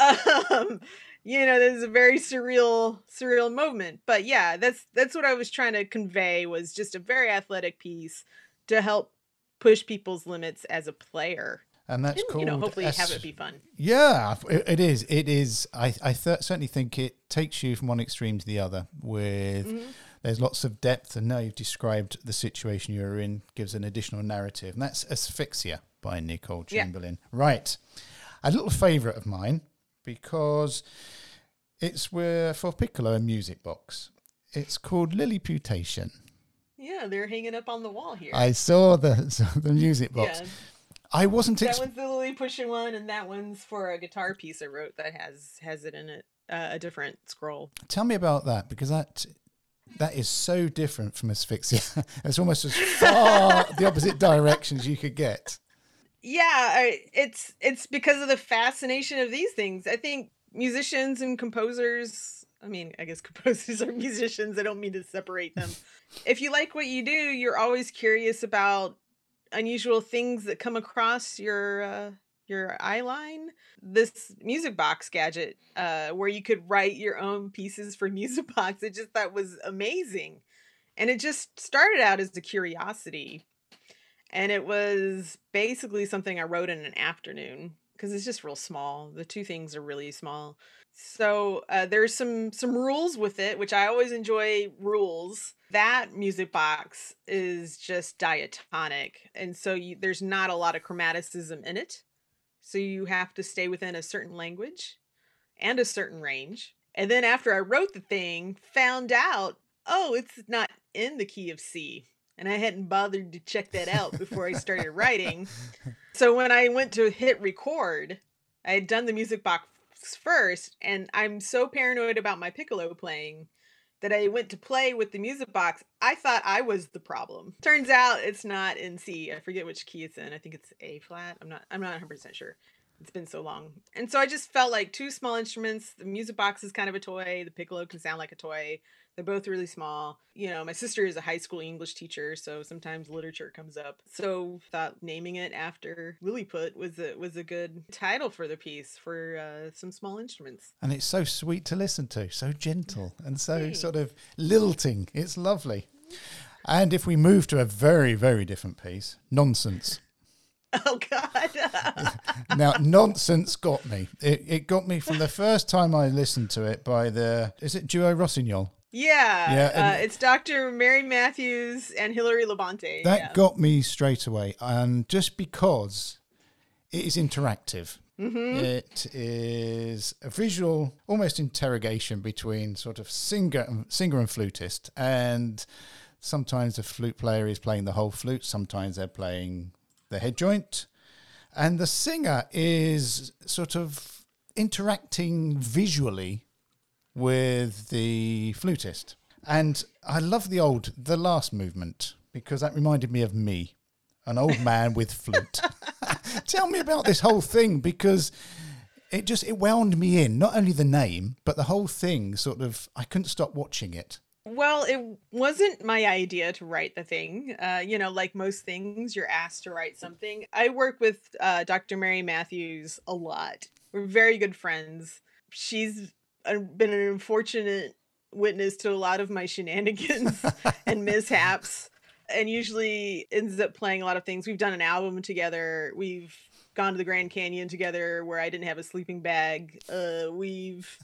um, you know, this is a very surreal, surreal moment. But yeah, that's that's what I was trying to convey was just a very athletic piece to help push people's limits as a player. And that's cool. You know, hopefully S- have it be fun. Yeah, it, it is. It is. I, I th- certainly think it takes you from one extreme to the other. With mm-hmm. There's lots of depth, and now you've described the situation you're in, gives an additional narrative, and that's Asphyxia by Nicole Chamberlain. Yeah. Right, a little favourite of mine because it's for piccolo and music box. It's called Liliputation. Yeah, they're hanging up on the wall here. I saw the the music box. Yeah. I wasn't. Ex- that one's the Liliputation one, and that one's for a guitar piece I wrote that has has it in it, uh, a different scroll. Tell me about that because that that is so different from asphyxia. it's almost as far the opposite directions you could get. Yeah, I, it's it's because of the fascination of these things. I think musicians and composers I mean, I guess composers are musicians. I don't mean to separate them. if you like what you do, you're always curious about unusual things that come across your uh, your eye line. This music box gadget, uh, where you could write your own pieces for music box, it just that was amazing, and it just started out as a curiosity. and it was basically something I wrote in an afternoon because it's just real small. The two things are really small. So uh, there's some some rules with it, which I always enjoy rules. That music box is just diatonic, and so you, there's not a lot of chromaticism in it. So you have to stay within a certain language and a certain range. And then after I wrote the thing, found out, oh, it's not in the key of C. And I hadn't bothered to check that out before I started writing. So when I went to hit record, I had done the music box first, and I'm so paranoid about my piccolo playing that I went to play with the music box. I thought I was the problem. Turns out it's not in C. I forget which key it's in. I think it's A flat. I'm not I'm not 100% sure. It's been so long. And so I just felt like two small instruments. The music box is kind of a toy. The piccolo can sound like a toy. They're both really small. You know, my sister is a high school English teacher, so sometimes literature comes up. So thought naming it after Lilliput was a was a good title for the piece for uh, some small instruments. And it's so sweet to listen to, so gentle and so sort of lilting. It's lovely. And if we move to a very, very different piece, nonsense. Oh God! now, nonsense got me. It, it got me from the first time I listened to it by the is it duo Rossignol? Yeah, yeah. Uh, it's Dr. Mary Matthews and Hilary Labonte. That yeah. got me straight away, and just because it is interactive. Mm-hmm. It is a visual, almost interrogation between sort of singer singer and flutist, and sometimes the flute player is playing the whole flute, sometimes they're playing the head joint, and the singer is sort of interacting visually with the flutist. And I love the old, the last movement because that reminded me of me, an old man with flute. Tell me about this whole thing because it just it wound me in. Not only the name, but the whole thing. Sort of, I couldn't stop watching it. Well, it wasn't my idea to write the thing. Uh, you know, like most things, you're asked to write something. I work with uh, Dr. Mary Matthews a lot. We're very good friends. She's I've been an unfortunate witness to a lot of my shenanigans and mishaps and usually ends up playing a lot of things. We've done an album together. We've gone to the Grand Canyon together where I didn't have a sleeping bag. Uh, we've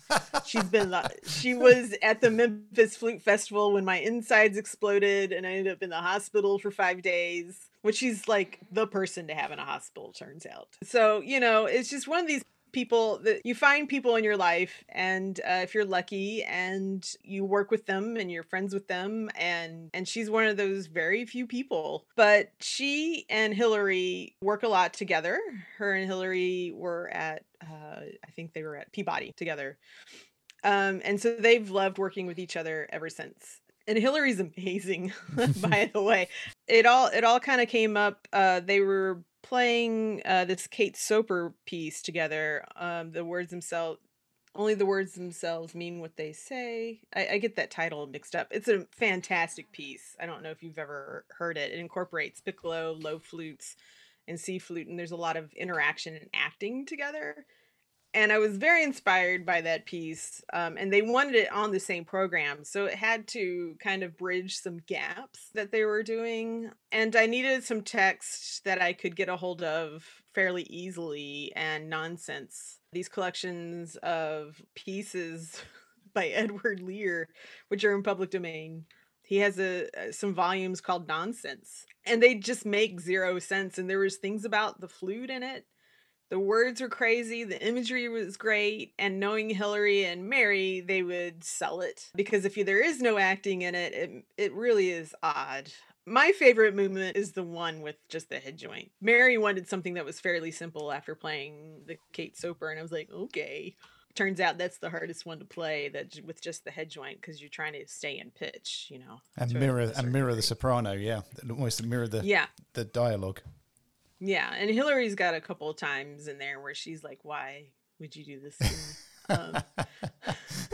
she's been she was at the Memphis Flute Festival when my insides exploded and I ended up in the hospital for 5 days. Which she's like the person to have in a hospital turns out. So, you know, it's just one of these people that you find people in your life and uh, if you're lucky and you work with them and you're friends with them and and she's one of those very few people but she and Hillary work a lot together her and Hillary were at uh, i think they were at peabody together um, and so they've loved working with each other ever since and Hillary's amazing, by the way. It all it all kind of came up. Uh, they were playing uh, this Kate Soper piece together. Um, the words themselves, only the words themselves mean what they say. I, I, get that title mixed up. It's a fantastic piece. I don't know if you've ever heard it. It incorporates piccolo, low flutes, and C flute, and there's a lot of interaction and acting together and I was very inspired by that piece. Um, and they wanted it on the same program, so it had to kind of bridge some gaps that they were doing. And I needed some text that I could get a hold of fairly easily and nonsense. These collections of pieces by Edward Lear, which are in public domain. He has a some volumes called Nonsense, and they just make zero sense. And there was things about the flute in it the words were crazy, the imagery was great, and knowing Hilary and Mary, they would sell it because if there is no acting in it, it it really is odd. My favorite movement is the one with just the head joint. Mary wanted something that was fairly simple after playing the Kate Soper, and I was like, okay. Turns out that's the hardest one to play that with just the head joint because you're trying to stay in pitch, you know. And mirror and mirror the soprano, yeah, almost mirror the yeah the dialogue. Yeah, and Hillary's got a couple of times in there where she's like, "Why would you do this?" Um,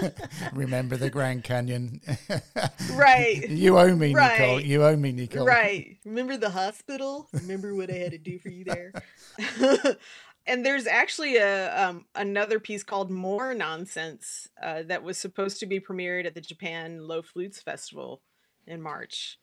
Remember the Grand Canyon, right? You owe me, right. Nicole. You owe me, Nicole. Right. Remember the hospital? Remember what I had to do for you there? and there's actually a um, another piece called More Nonsense uh, that was supposed to be premiered at the Japan Low Flutes Festival in March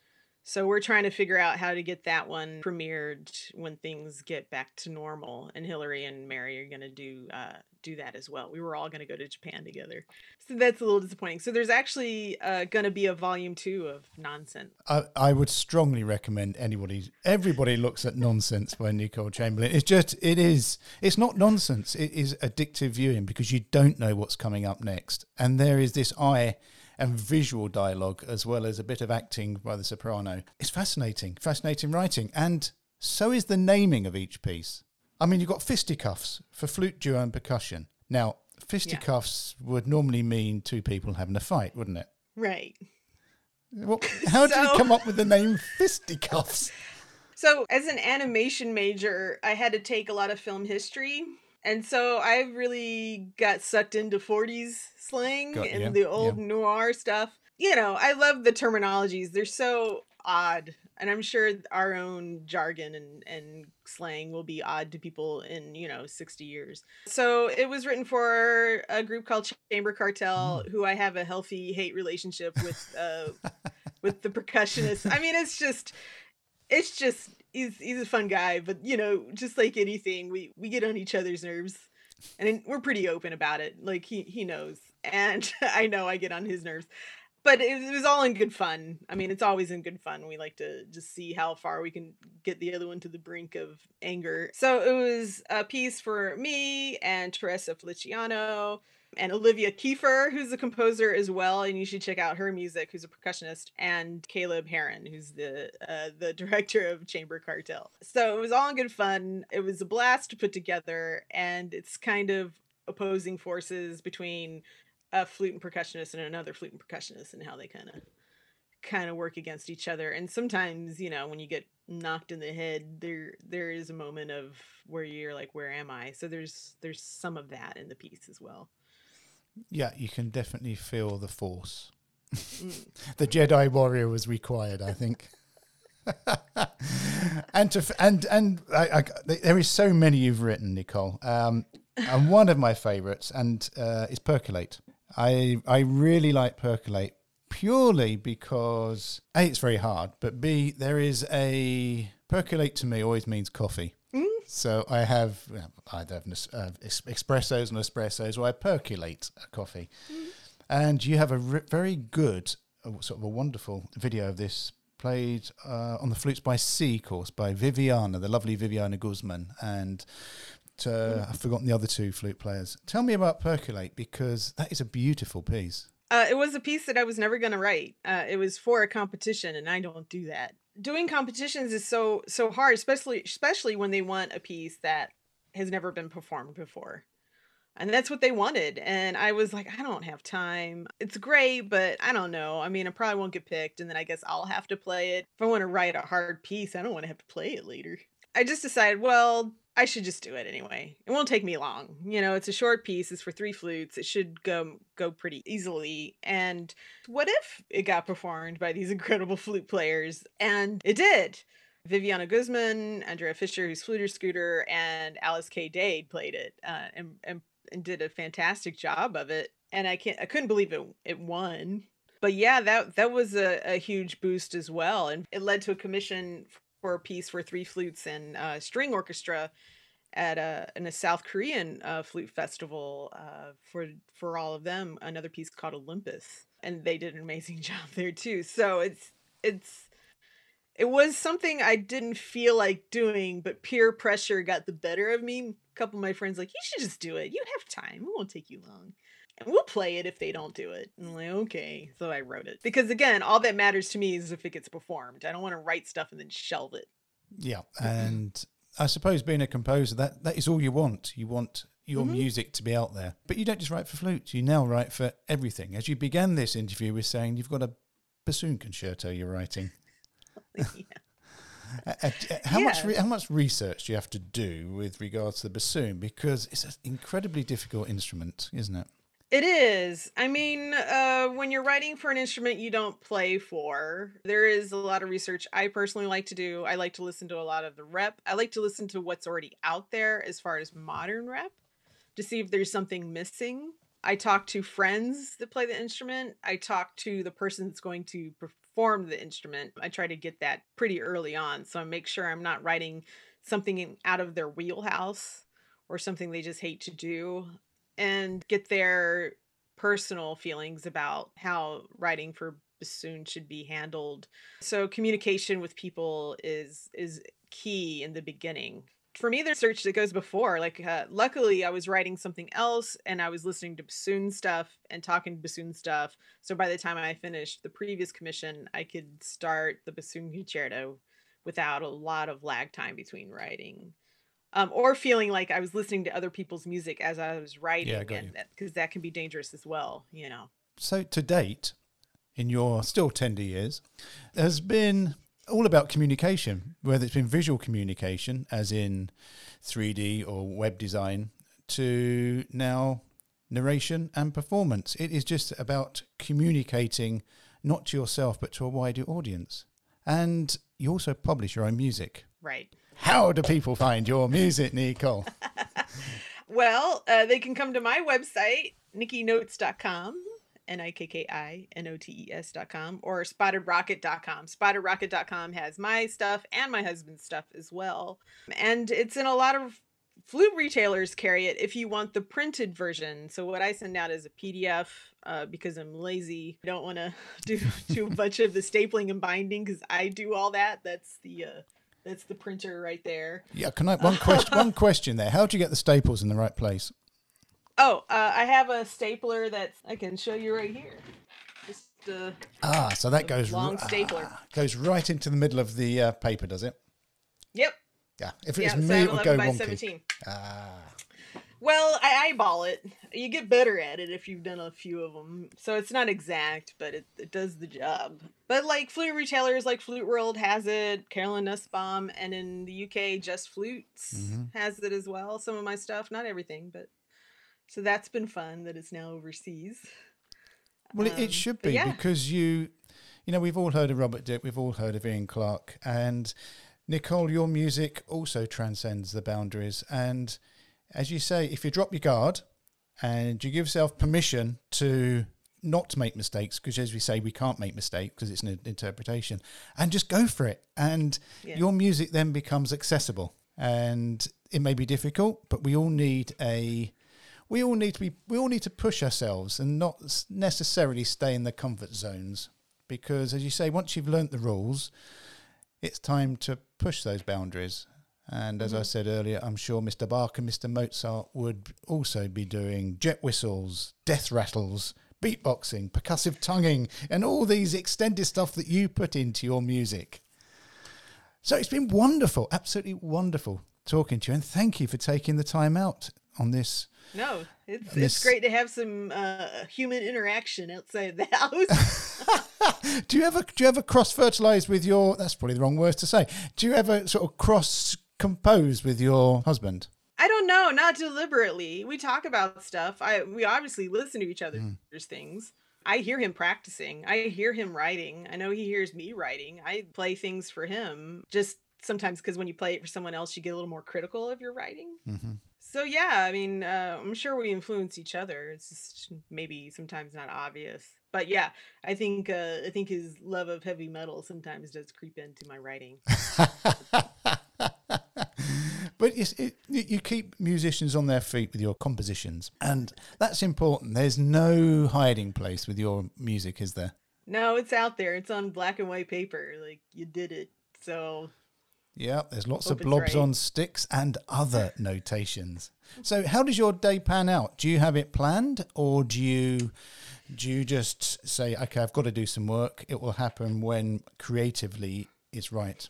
So we're trying to figure out how to get that one premiered when things get back to normal. And Hillary and Mary are going to do uh, do that as well. We were all going to go to Japan together, so that's a little disappointing. So there's actually uh, going to be a volume two of Nonsense. I, I would strongly recommend anybody, everybody looks at Nonsense by Nicole Chamberlain. It's just, it is, it's not nonsense. It is addictive viewing because you don't know what's coming up next, and there is this eye and visual dialogue as well as a bit of acting by the soprano. It's fascinating, fascinating writing, and so is the naming of each piece. I mean, you've got fisticuffs for flute, duo, and percussion. Now, fisticuffs yeah. would normally mean two people having a fight, wouldn't it? Right. Well, how so, did you come up with the name fisticuffs? So, as an animation major, I had to take a lot of film history and so I really got sucked into 40s slang got, and yeah, the old yeah. noir stuff. You know, I love the terminologies. They're so odd. And I'm sure our own jargon and, and slang will be odd to people in, you know, 60 years. So it was written for a group called Chamber Cartel, mm. who I have a healthy hate relationship with uh with the percussionist. I mean, it's just it's just he's he's a fun guy, but you know, just like anything, we we get on each other's nerves, and we're pretty open about it. Like he he knows, and I know I get on his nerves. But it, it was all in good fun. I mean, it's always in good fun. We like to just see how far we can get the other one to the brink of anger. So it was a piece for me and Teresa Feliciano, and Olivia Kieffer, who's a composer as well, and you should check out her music, who's a percussionist, and Caleb Herron, who's the uh, the director of Chamber Cartel. So it was all in good fun. It was a blast to put together, and it's kind of opposing forces between a flute and percussionist and another flute and percussionist, and how they kind of kind of work against each other. And sometimes, you know, when you get knocked in the head, there there is a moment of where you're like, where am I? So there's there's some of that in the piece as well. Yeah, you can definitely feel the force. Mm. the Jedi warrior was required, I think. and to and and I, I, there is so many you've written, Nicole. Um, and one of my favourites and uh, is percolate. I I really like percolate purely because a it's very hard, but b there is a percolate to me always means coffee. So I have either have uh, espressos and espressos, or I percolate a coffee. Mm. And you have a r- very good, uh, sort of a wonderful video of this played uh, on the flutes by C course by Viviana, the lovely Viviana Guzman, and uh, mm. I've forgotten the other two flute players. Tell me about Percolate because that is a beautiful piece. Uh, it was a piece that I was never going to write. Uh, it was for a competition, and I don't do that doing competitions is so so hard, especially especially when they want a piece that has never been performed before. And that's what they wanted. And I was like, I don't have time. It's great, but I don't know. I mean, I probably won't get picked. And then I guess I'll have to play it. If I want to write a hard piece, I don't want to have to play it later. I just decided, well, I should just do it anyway. It won't take me long. You know, it's a short piece. It's for three flutes. It should go go pretty easily. And what if it got performed by these incredible flute players? And it did. Viviana Guzman, Andrea Fisher, who's Fluter Scooter, and Alice K. Dade played it uh, and, and and did a fantastic job of it. And I can't I couldn't believe it it won. But yeah, that that was a, a huge boost as well. And it led to a commission for a piece for three flutes and uh, string orchestra at a in a South Korean uh, flute festival uh, for for all of them. Another piece called Olympus, and they did an amazing job there too. So it's it's it was something I didn't feel like doing, but peer pressure got the better of me. A couple of my friends like, you should just do it. You have time. It won't take you long and we'll play it if they don't do it. And I'm like, okay. So I wrote it. Because again, all that matters to me is if it gets performed. I don't want to write stuff and then shelve it. Yeah. And I suppose being a composer, that, that is all you want. You want your mm-hmm. music to be out there. But you don't just write for flute, you now write for everything. As you began this interview with saying you've got a bassoon concerto you're writing. yeah. how yeah. much re- how much research do you have to do with regards to the bassoon because it's an incredibly difficult instrument, isn't it? It is. I mean, uh, when you're writing for an instrument you don't play for, there is a lot of research I personally like to do. I like to listen to a lot of the rep. I like to listen to what's already out there as far as modern rep to see if there's something missing. I talk to friends that play the instrument. I talk to the person that's going to perform perform the instrument, I try to get that pretty early on. So I make sure I'm not writing something out of their wheelhouse or something they just hate to do and get their personal feelings about how writing for bassoon should be handled. So communication with people is is key in the beginning. For me, there's search that goes before. Like, uh, luckily, I was writing something else and I was listening to bassoon stuff and talking bassoon stuff. So by the time I finished the previous commission, I could start the bassoon concerto without a lot of lag time between writing. Um, or feeling like I was listening to other people's music as I was writing, Yeah, I got and you. because that can be dangerous as well, you know. So to date, in your still tender years, has been all about communication, whether it's been visual communication, as in 3D or web design, to now narration and performance. It is just about communicating not to yourself but to a wider audience. And you also publish your own music. Right. How do people find your music, Nicole? Well, uh, they can come to my website, nikkinotes.com, N I K K I N O T E S.com, or spottedrocket.com. Spottedrocket.com has my stuff and my husband's stuff as well. And it's in a lot of flute retailers carry it if you want the printed version. So, what I send out is a PDF uh, because I'm lazy. I don't want to do, a bunch of the stapling and binding because I do all that. That's the. Uh, that's the printer right there. Yeah, can I one question one question there. How do you get the staples in the right place? Oh, uh, I have a stapler that I can show you right here. Just uh, Ah, so that goes long ri- stapler. ah, goes right into the middle of the uh, paper, does it? yep, Yeah. If it yeah. was me, it would go 11 by wonky. 17. Ah, Well, I eyeball it. You get better at it if you've done a few of them. So it's not exact, but it, it does the job. But like flute retailers like Flute World has it, Carolyn Nussbaum, and in the UK, Just Flutes Mhm. has it as well. Some of my stuff, not everything, but so that's been fun that it's now overseas. well, it, Um, it should be yeah. because you, you know, we've all heard of Robert Dick, we've all heard of Ian Clarke, and Nicole, your music also transcends the boundaries. And as you say, if you drop your guard and you give yourself permission to not make mistakes, because as we say, we can't make mistakes because it's an interpretation, and just go for it. And Yeah. your music then becomes accessible. And it may be difficult, but we all need a we all need to be we all need to push ourselves and not necessarily stay in the comfort zones because as you say once you've learnt the rules it's time to push those boundaries and as i said earlier i'm sure mr bach and mr mozart would also be doing jet whistles death rattles beatboxing percussive tonguing and all these extended stuff that you put into your music. So it's been wonderful absolutely wonderful talking to you and thank you for taking the time out on this No, it's And it's great to have some uh, human interaction outside the house. do you ever do you ever cross fertilize with your that's probably the wrong words to say. Do you ever sort of cross compose with your husband I don't know, not deliberately. We talk about stuff. I we obviously listen to each other's Mm. things. I hear him practicing. I hear him writing. I know he hears me writing. I play things for him. Just sometimes because when you play it for someone else, you get a little more critical of your writing. mm-hmm. So yeah, I mean, uh, I'm sure we influence each other. It's just maybe sometimes not obvious, but yeah, I think uh, I think his love of heavy metal sometimes does creep into my writing. but yes, it, you keep musicians on their feet with your compositions and that's important there's no hiding place with your music is there No, it's out there. It's on black and white paper. Like you did it. So yeah there's lots Hope of blobs right. on sticks and other notations so how does your day pan out do you have it planned or do you do you just say okay i've got to do some work it will happen when creatively it's right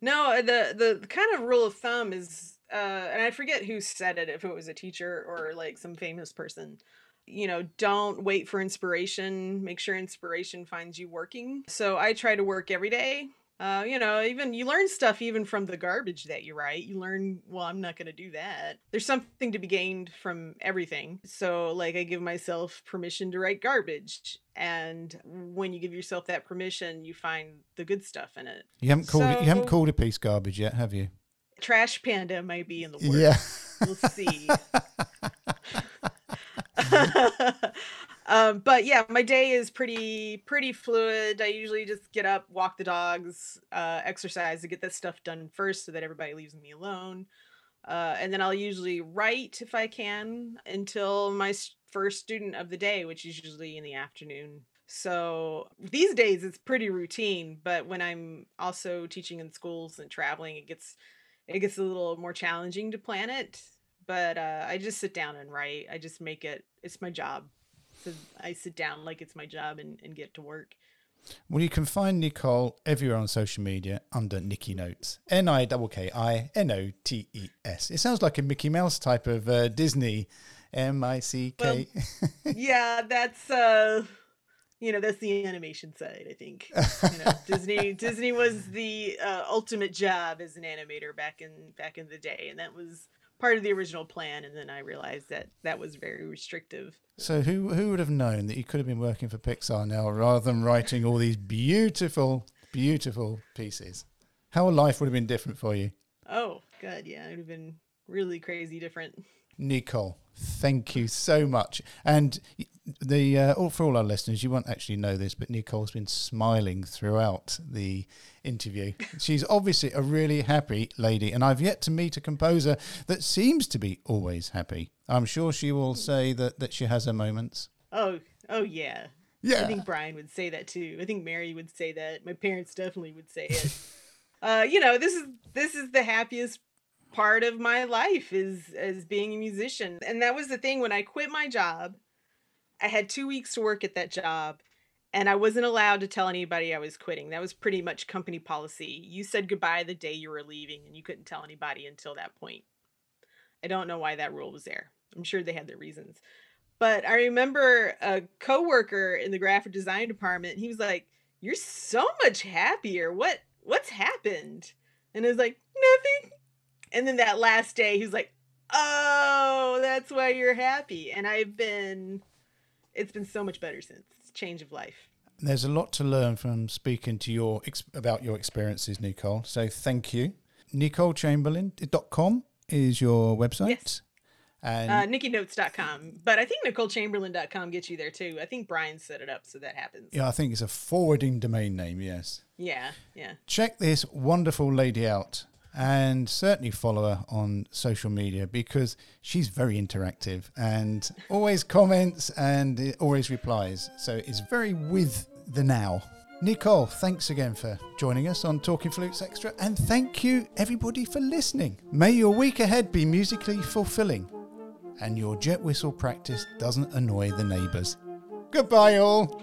no, uh, the the kind of rule of thumb is, uh, and I forget who said it. If it was a teacher or like some famous person, you know, don't wait for inspiration. Make sure inspiration finds you working. So I try to work every day. Uh, you know, even you learn stuff even from the garbage that you write. You learn, well, I'm not going to do that. There's something to be gained from everything. So, like, I give myself permission to write garbage. And when you give yourself that permission, you find the good stuff in it. You haven't called it. You haven't called a piece garbage yet, have you? Trash Panda might be in the works. Yeah. We'll see. Um, but yeah, my day is pretty pretty fluid. I usually just get up, walk the dogs, uh, exercise to get that stuff done first, so that everybody leaves me alone. Uh, and then I'll usually write if I can until my first student of the day, which is usually in the afternoon. So these days it's pretty routine, but when I'm also teaching in schools and traveling, it gets it gets a little more challenging to plan it. But uh, I just sit down and write. I just make it. It's my job. So I sit down like it's my job and, and get to work. Well, you can find Nicole everywhere on social media under Nikki Notes. N I K K I N O T E S. It sounds like a Mickey Mouse type of uh, Disney M I C K. Yeah, that's uh you know that's the animation side i think you know, disney disney was the uh, ultimate job as an animator back in back in the day and that was part of the original plan and then i realized that that was very restrictive. So who who would have known that you could have been working for pixar now rather than writing all these beautiful beautiful pieces? How life would have been different for you? Oh god yeah it would have been really crazy different. Nicole thank you so much. And the uh, for all our listeners, you won't actually know this, but Nicole's been smiling throughout the interview. She's obviously a really happy lady, and I've yet to meet a composer that seems to be always happy. I'm sure she will say that that she has her moments. Oh, oh yeah, yeah. I think Brian would say that too. I think Mary would say that. My parents definitely would say it. uh, you know, this is this is the happiest part of my life is as being a musician, and that was the thing when I quit my job I had two weeks to work at that job and I wasn't allowed to tell anybody I was quitting. That was pretty much company policy. You said goodbye the day you were leaving and you couldn't tell anybody until that point. I don't know why that rule was there. I'm sure they had their reasons. But I remember a coworker in the graphic design department, he was like, "You're so much happier. What what's happened?" And I was like, "Nothing." And then that last day, he was like, "Oh, that's why you're happy." And I've been it's been so much better since. change of life. There's a lot to learn from speaking to your about your experiences, Nicole. So thank you. NicoleChamberlain.com is your website. Yes. And uh, NikkiNotes.com. But I think NicoleChamberlain.com gets you there too. I think Brian set it up so that happens. Yeah, I think it's a forwarding domain name, yes. Yeah, yeah. Check this wonderful lady out and certainly follow her on social media because she's very interactive and always comments and always replies. So it's very with the now. Nicole, thanks again for joining us on Talking Flutes Extra, and thank you everybody for listening. May your week ahead be musically fulfilling, and your jet whistle practice doesn't annoy the neighbours. Goodbye, all.